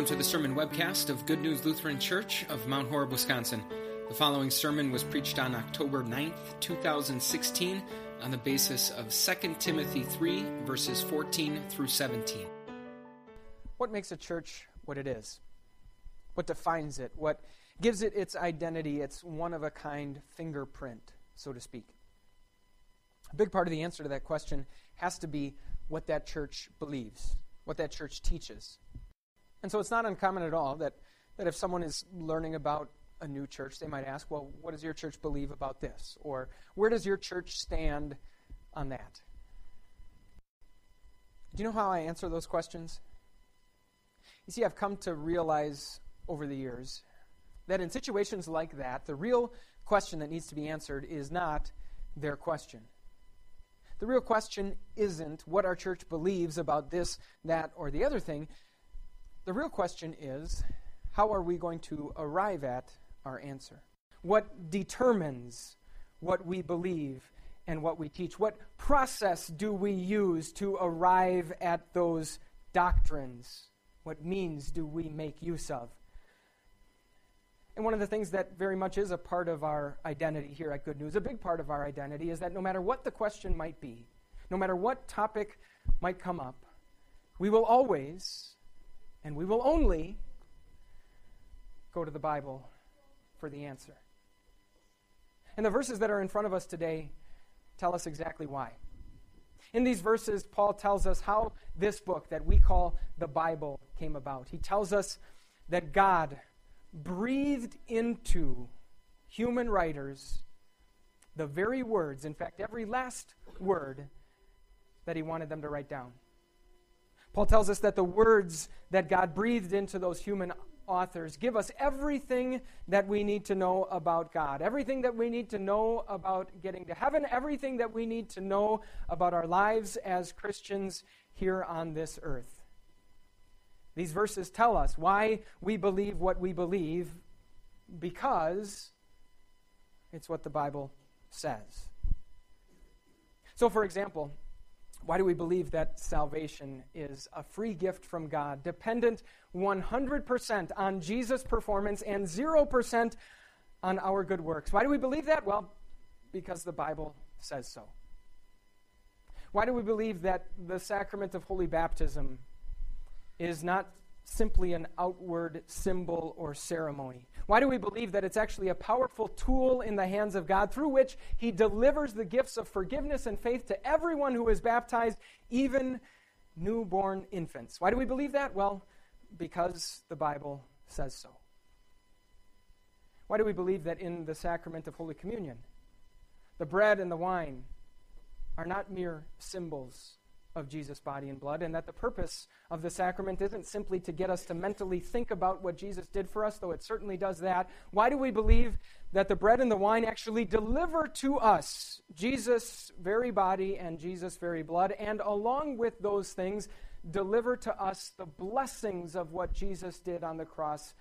Welcome to the sermon webcast of Good News Lutheran Church of Mount Horeb, Wisconsin. The following sermon was preached on October 9th, 2016, on the basis of 2 Timothy 3, verses 14 through 17. What makes a church what it is? What defines it? What gives it its identity, its one of a kind fingerprint, so to speak? A big part of the answer to that question has to be what that church believes, what that church teaches. And so it's not uncommon at all that, that if someone is learning about a new church, they might ask, well, what does your church believe about this? Or where does your church stand on that? Do you know how I answer those questions? You see, I've come to realize over the years that in situations like that, the real question that needs to be answered is not their question. The real question isn't what our church believes about this, that, or the other thing. The real question is how are we going to arrive at our answer? What determines what we believe and what we teach? What process do we use to arrive at those doctrines? What means do we make use of? And one of the things that very much is a part of our identity here at Good News, a big part of our identity, is that no matter what the question might be, no matter what topic might come up, we will always and we will only go to the Bible for the answer. And the verses that are in front of us today tell us exactly why. In these verses, Paul tells us how this book that we call the Bible came about. He tells us that God breathed into human writers the very words, in fact, every last word that he wanted them to write down. Paul tells us that the words that God breathed into those human authors give us everything that we need to know about God, everything that we need to know about getting to heaven, everything that we need to know about our lives as Christians here on this earth. These verses tell us why we believe what we believe because it's what the Bible says. So, for example, why do we believe that salvation is a free gift from God, dependent 100% on Jesus' performance and 0% on our good works? Why do we believe that? Well, because the Bible says so. Why do we believe that the sacrament of holy baptism is not simply an outward symbol or ceremony? Why do we believe that it's actually a powerful tool in the hands of God through which He delivers the gifts of forgiveness and faith to everyone who is baptized, even newborn infants? Why do we believe that? Well, because the Bible says so. Why do we believe that in the sacrament of Holy Communion, the bread and the wine are not mere symbols of Jesus' body and blood, and that the purpose of the sacrament isn't simply to get us to mentally think about what Jesus did for us, though it certainly does that. Why do we believe that the bread and the wine actually deliver to us Jesus' very body and Jesus' very blood, and along with those things, deliver to us the blessings of what Jesus did on the cross,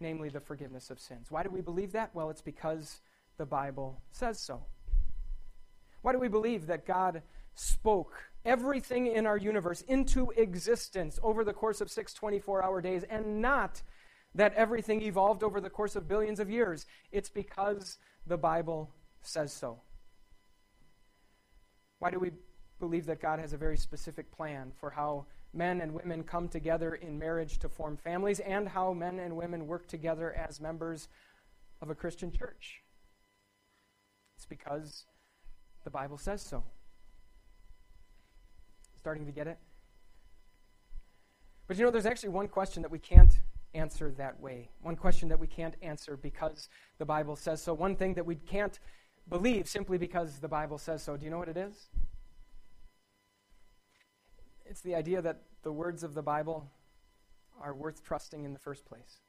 namely the forgiveness of sins? Why do we believe that? Well, it's because the Bible says so. Why do we believe that God spoke everything in our universe into existence over the course of six 24 hour days, and not that everything evolved over the course of billions of years. It's because the Bible says so. Why do we believe that God has a very specific plan for how men and women come together in marriage to form families and how men and women work together as members of a Christian church? It's because the Bible says so. Starting to get it? But you know, there's actually one question that we can't answer that way. One question that we can't answer because the Bible says so. One thing that we can't believe simply because the Bible says so. Do you know what it is? It's the idea that the words of the Bible are worth trusting in the first place.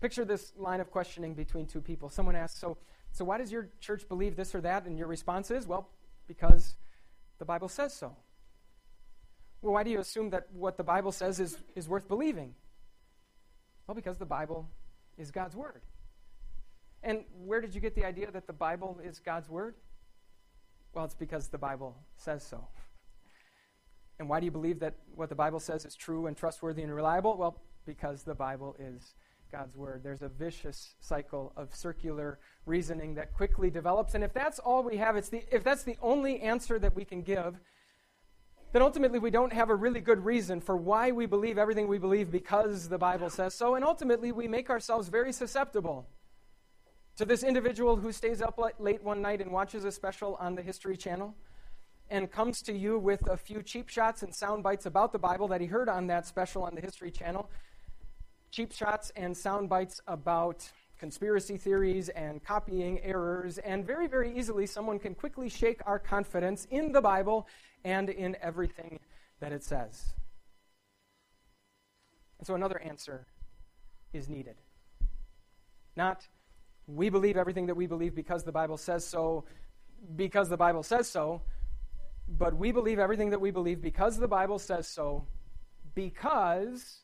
Picture this line of questioning between two people. Someone asks, So, so why does your church believe this or that? And your response is, Well, because the Bible says so. Well, why do you assume that what the Bible says is, is worth believing? Well, because the Bible is God's Word. And where did you get the idea that the Bible is God's Word? Well, it's because the Bible says so. And why do you believe that what the Bible says is true and trustworthy and reliable? Well, because the Bible is God's Word. There's a vicious cycle of circular reasoning that quickly develops. And if that's all we have, it's the, if that's the only answer that we can give, then ultimately we don't have a really good reason for why we believe everything we believe because the Bible says so. And ultimately we make ourselves very susceptible to this individual who stays up late one night and watches a special on the History Channel and comes to you with a few cheap shots and sound bites about the Bible that he heard on that special on the History Channel cheap shots and sound bites about conspiracy theories and copying errors, and very, very easily someone can quickly shake our confidence in the Bible and in everything that it says. And so another answer is needed. Not, we believe everything that we believe because the Bible says so, because the Bible says so, but we believe everything that we believe because the Bible says so, because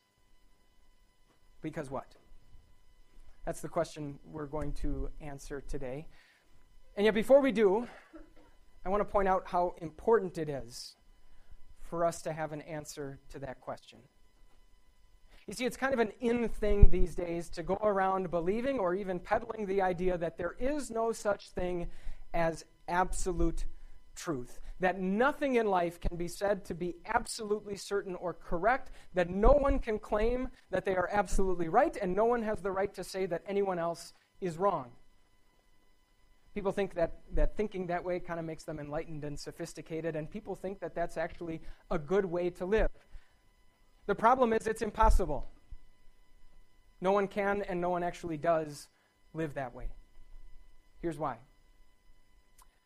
because what? That's the question we're going to answer today. And yet, before we do, I want to point out how important it is for us to have an answer to that question. You see, it's kind of an in thing these days to go around believing or even peddling the idea that there is no such thing as absolute truth that nothing in life can be said to be absolutely certain or correct, that no one can claim that they are absolutely right, and no one has the right to say that anyone else is wrong. People think that, that thinking that way kind of makes them enlightened and sophisticated, and people think that that's actually a good way to live. The problem is, it's impossible. No one can, and no one actually does live that way. Here's why.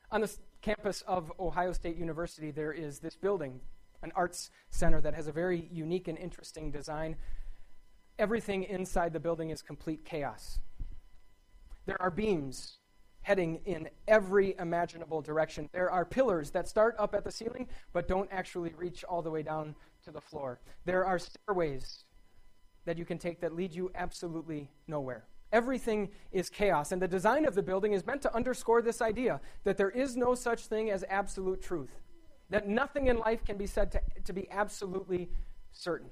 On the campus of Ohio State University, there is this building, an arts center that has a very unique and interesting design. Everything inside the building is complete chaos. There are beams heading in every imaginable direction. There are pillars that start up at the ceiling but don't actually reach all the way down to the floor. There are stairways that you can take that lead you absolutely nowhere. Everything is chaos. And the design of the building is meant to underscore this idea that there is no such thing as absolute truth, that nothing in life can be said to, to be absolutely certain.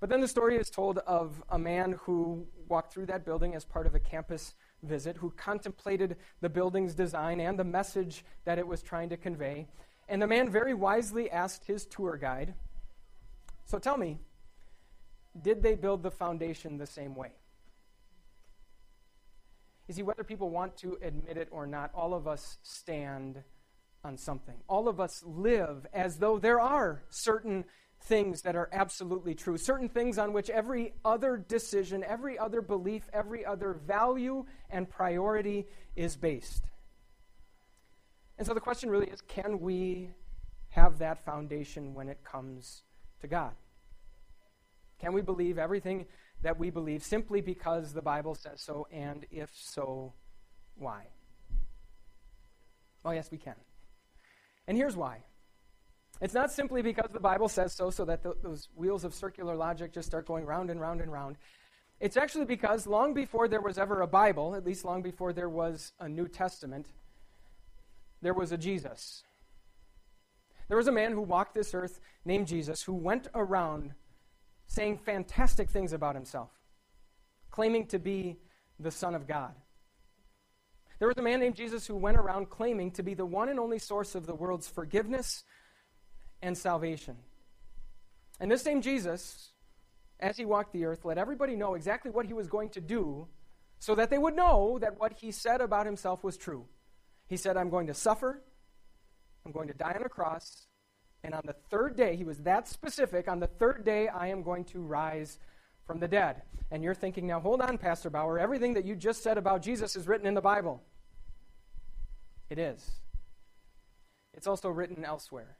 But then the story is told of a man who walked through that building as part of a campus visit, who contemplated the building's design and the message that it was trying to convey. And the man very wisely asked his tour guide, So tell me, did they build the foundation the same way? You see, whether people want to admit it or not, all of us stand on something. All of us live as though there are certain things that are absolutely true, certain things on which every other decision, every other belief, every other value and priority is based. And so the question really is can we have that foundation when it comes to God? Can we believe everything that we believe simply because the Bible says so? And if so, why? Oh, yes, we can. And here's why. It's not simply because the Bible says so, so that th- those wheels of circular logic just start going round and round and round. It's actually because long before there was ever a Bible, at least long before there was a New Testament, there was a Jesus. There was a man who walked this earth named Jesus who went around saying fantastic things about himself, claiming to be the Son of God. There was a man named Jesus who went around claiming to be the one and only source of the world's forgiveness and salvation. And this same Jesus, as he walked the earth, let everybody know exactly what he was going to do so that they would know that what he said about himself was true. He said, I'm going to suffer, I'm going to die on a cross, and on the third day, he was that specific, on the third day, I am going to rise from the dead. And you're thinking, now hold on, Pastor Bauer, everything that you just said about Jesus is written in the Bible. It is. It's also written elsewhere,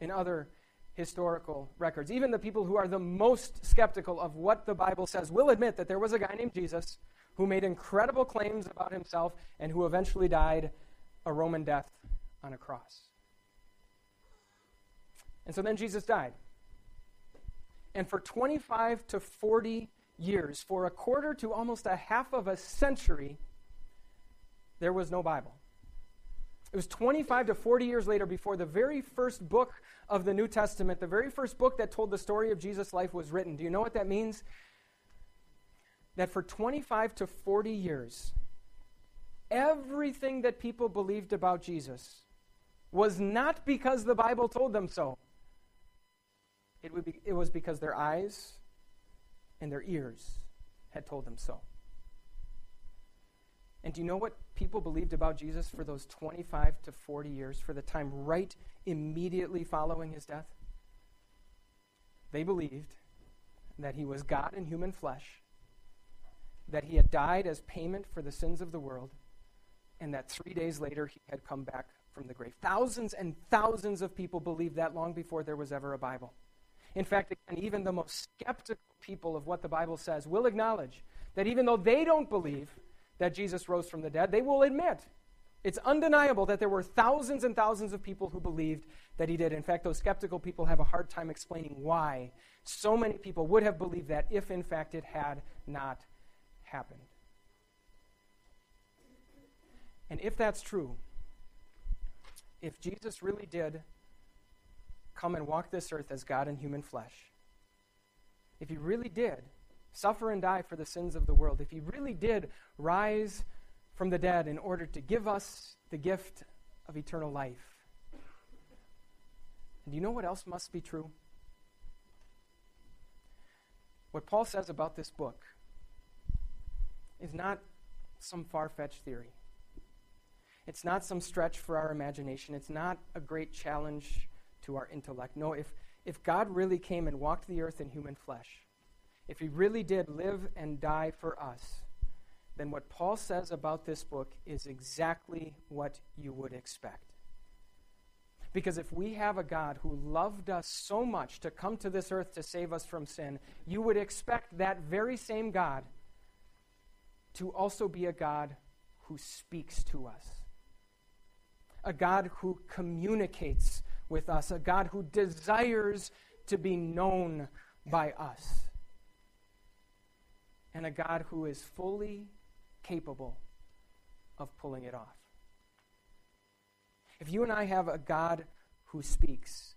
in other historical records. Even the people who are the most skeptical of what the Bible says will admit that there was a guy named Jesus who made incredible claims about himself and who eventually died a Roman death on a cross. And so then Jesus died. And for 25 to 40 years, for a quarter to almost a half of a century, there was no Bible. It was 25 to 40 years later before the very first book of the New Testament, the very first book that told the story of Jesus' life was written. Do you know what that means? That for 25 to 40 years, everything that people believed about Jesus was not because the Bible told them so. It, be, it was because their eyes and their ears had told them so. And do you know what people believed about Jesus for those 25 to 40 years, for the time right immediately following his death? They believed that he was God in human flesh, that he had died as payment for the sins of the world, and that three days later he had come back from the grave. Thousands and thousands of people believed that long before there was ever a Bible. In fact, again, even the most skeptical people of what the Bible says will acknowledge that even though they don't believe, that Jesus rose from the dead, they will admit it's undeniable that there were thousands and thousands of people who believed that he did. In fact, those skeptical people have a hard time explaining why so many people would have believed that if, in fact, it had not happened. And if that's true, if Jesus really did come and walk this earth as God in human flesh, if he really did suffer and die for the sins of the world, if he really did rise from the dead in order to give us the gift of eternal life. And do you know what else must be true? What Paul says about this book is not some far fetched theory. It's not some stretch for our imagination. It's not a great challenge to our intellect. No, if, if God really came and walked the earth in human flesh, if he really did live and die for us, then what Paul says about this book is exactly what you would expect. Because if we have a God who loved us so much to come to this earth to save us from sin, you would expect that very same God to also be a God who speaks to us, a God who communicates with us, a God who desires to be known by us and a God who is fully capable of pulling it off. If you and I have a God who speaks,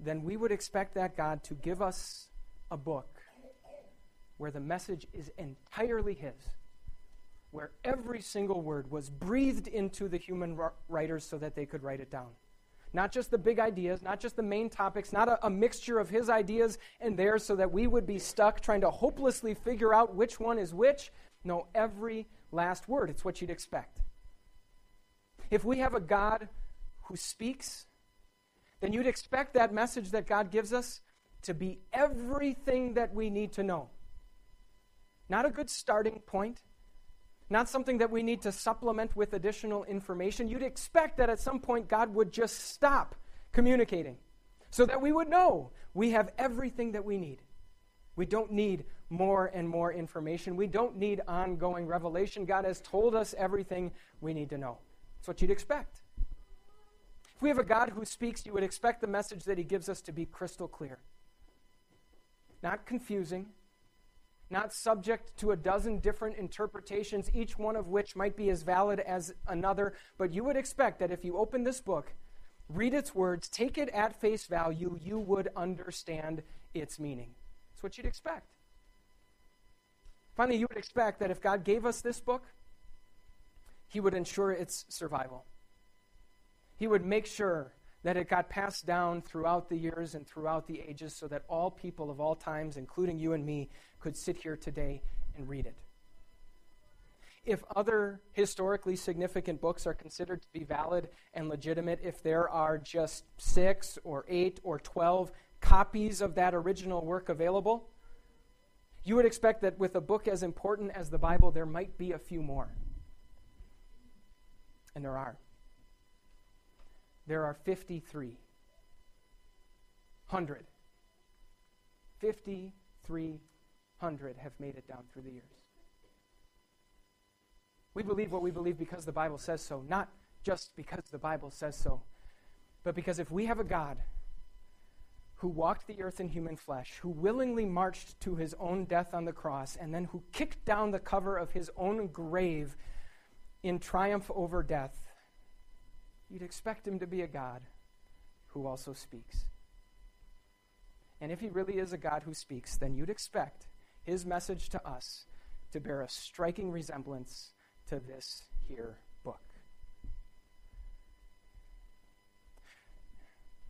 then we would expect that God to give us a book where the message is entirely His, where every single word was breathed into the human writers so that they could write it down. Not just the big ideas, not just the main topics, not a, a, mixture of his ideas and theirs so that we would be stuck trying to hopelessly figure out which one is which. No, every last word. It's what you'd expect. If we have a God who speaks, then you'd expect that message that God gives us to be everything that we need to know. Not a good starting point, not something that we need to supplement with additional information. You'd expect that at some point God would just stop communicating so that we would know we have everything that we need. We don't need more and more information. We don't need ongoing revelation. God has told us everything we need to know. That's what you'd expect. If we have a God who speaks, you would expect the message that he gives us to be crystal clear. Not confusing, not subject to a dozen different interpretations, each one of which might be as valid as another. But you would expect that if you open this book, read its words, take it at face value, you would understand its meaning. That's what you'd expect. Finally, you would expect that if God gave us this book, He would ensure its survival. He would make sure that it got passed down throughout the years and throughout the ages so that all people of all times, including you and me, could sit here today and read it. If other historically significant books are considered to be valid and legitimate, if there are just six or eight or twelve copies of that original work available, you would expect that with a book as important as the Bible, there might be a few more. And there are there are 53. 100. 5,300 have made it down through the years. We believe what we believe because the Bible says so, not just because the Bible says so, but because if we have a God who walked the earth in human flesh, who willingly marched to his own death on the cross, and then who kicked down the cover of his own grave in triumph over death, you'd expect him to be a God who also speaks. And if he really is a God who speaks, then you'd expect his message to us to bear a striking resemblance to this here book.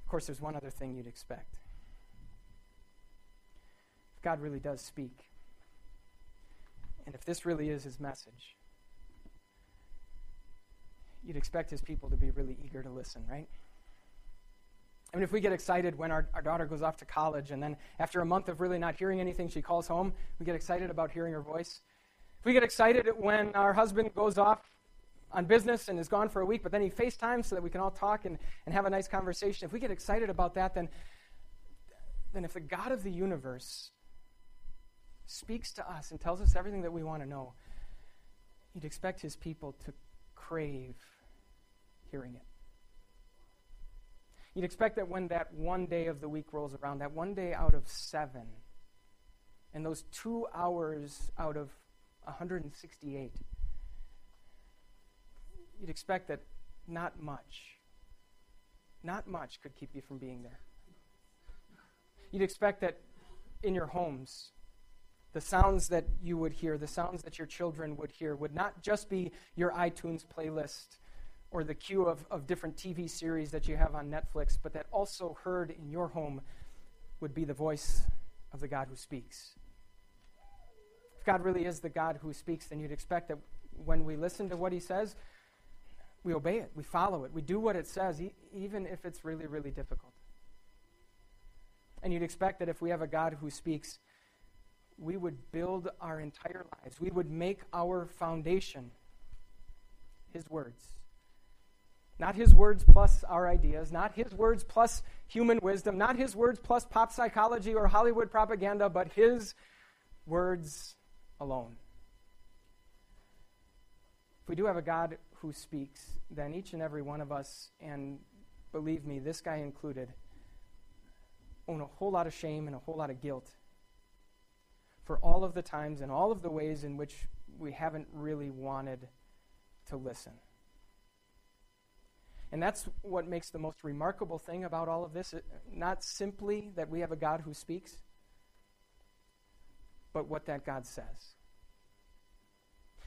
Of course, there's one other thing you'd expect. If God really does speak, and if this really is his message, you'd expect his people to be really eager to listen, right? I mean, if we get excited when our, our daughter goes off to college, and then after a month of really not hearing anything, she calls home, we get excited about hearing her voice. If we get excited when our husband goes off on business and is gone for a week, but then he FaceTimes so that we can all talk and, and have a nice conversation, if we get excited about that, then, then if the God of the universe speaks to us and tells us everything that we want to know, you'd expect his people to crave hearing it. You'd expect that when that one day of the week rolls around, that one day out of seven, and those two hours out of 168, you'd expect that not much, not much could keep you from being there. You'd expect that in your homes, the sounds that you would hear, the sounds that your children would hear, would not just be your iTunes playlist or the queue of, of different TV series that you have on Netflix, but that also heard in your home would be the voice of the God who speaks. If God really is the God who speaks, then you'd expect that when we listen to what he says, we obey it, we follow it, we do what it says, e- even if it's really, really difficult. And you'd expect that if we have a God who speaks, we would build our entire lives, we would make our foundation his words. Not his words plus our ideas, not his words plus human wisdom, not his words plus pop psychology or Hollywood propaganda, but his words alone. If we do have a God who speaks, then each and every one of us, and believe me, this guy included, own a whole lot of shame and a whole lot of guilt for all of the times and all of the ways in which we haven't really wanted to listen. And that's what makes the most remarkable thing about all of this. Uh, not simply that we have a God who speaks, but what that God says.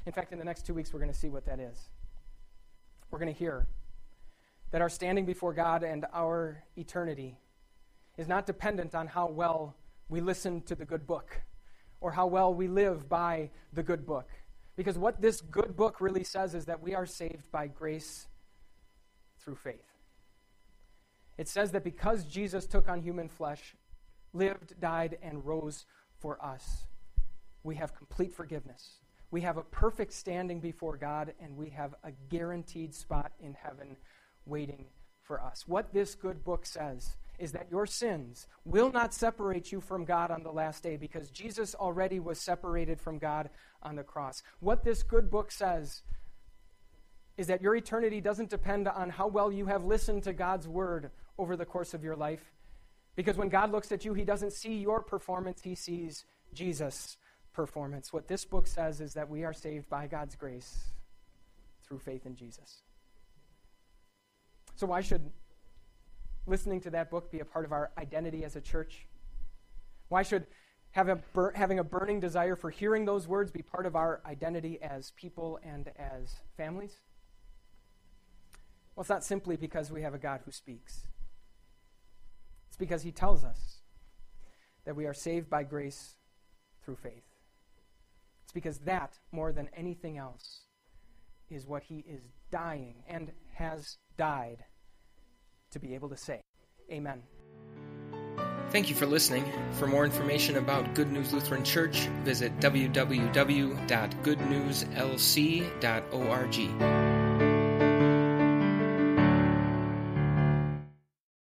In fact, in the next two weeks, we're going to see what that is. We're going to hear that our standing before God and our eternity is not dependent on how well we listen to the good book or how well we live by the good book. Because what this good book really says is that we are saved by grace through faith. It says that because Jesus took on human flesh, lived, died, and rose for us, we have complete forgiveness. We have a perfect standing before God, and we have a guaranteed spot in heaven waiting for us. What this good book says is that your sins will not separate you from God on the last day because Jesus already was separated from God on the cross. What this good book says is that your eternity doesn't depend on how well you have listened to God's word over the course of your life. Because when God looks at you, he doesn't see your performance, he sees Jesus' performance. What this book says is that we are saved by God's grace through faith in Jesus. So, why should listening to that book be a part of our identity as a church? Why should a bur- having a burning desire for hearing those words be part of our identity as people and as families? Well, it's not simply because we have a God who speaks, it's because he tells us that we are saved by grace through faith. It's because that, more than anything else, is what he is dying and has died to be able to say. Amen. Thank you for listening. For more information about Good News Lutheran Church, visit www.goodnewslc.org.